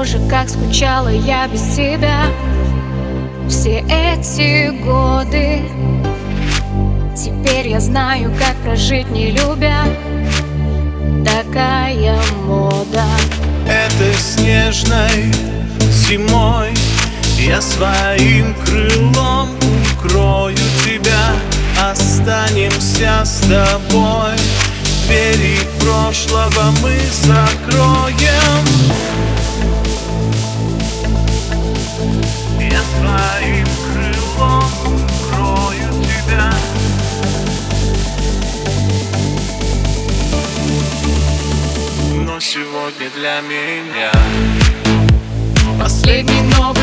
Боже, как скучала я без тебя Все эти годы. Теперь я знаю, как прожить не любя Такая мода. Этой снежной зимой Я своим крылом укрою тебя. Останемся с тобой. Двери прошлого мы закроем сегодня для меня. Последний Новый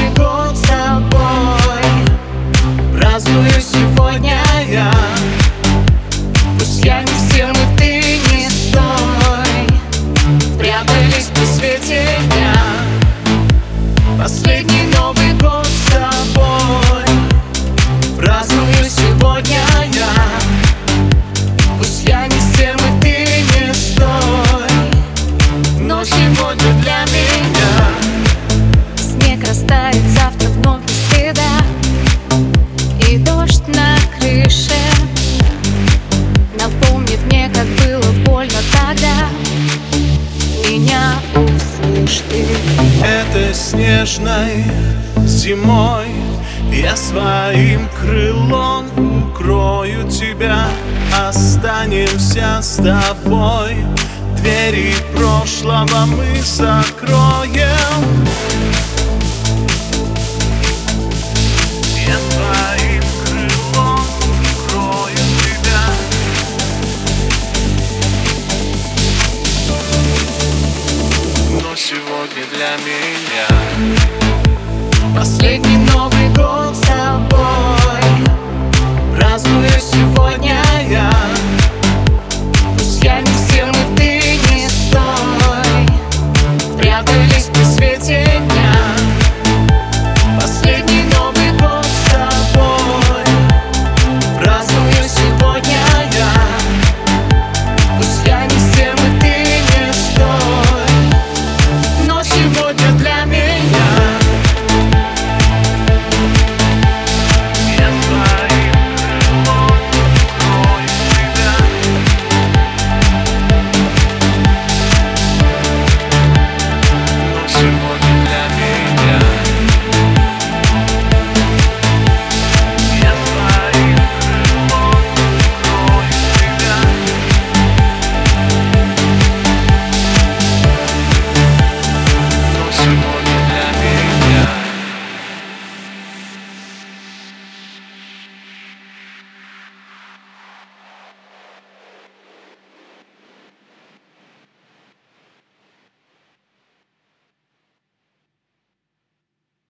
как было больно тогда. Меня услышь ты. Этой снежной зимой Я своим крылом укрою тебя. Останемся с тобой. Двери прошлого мы закроем для меня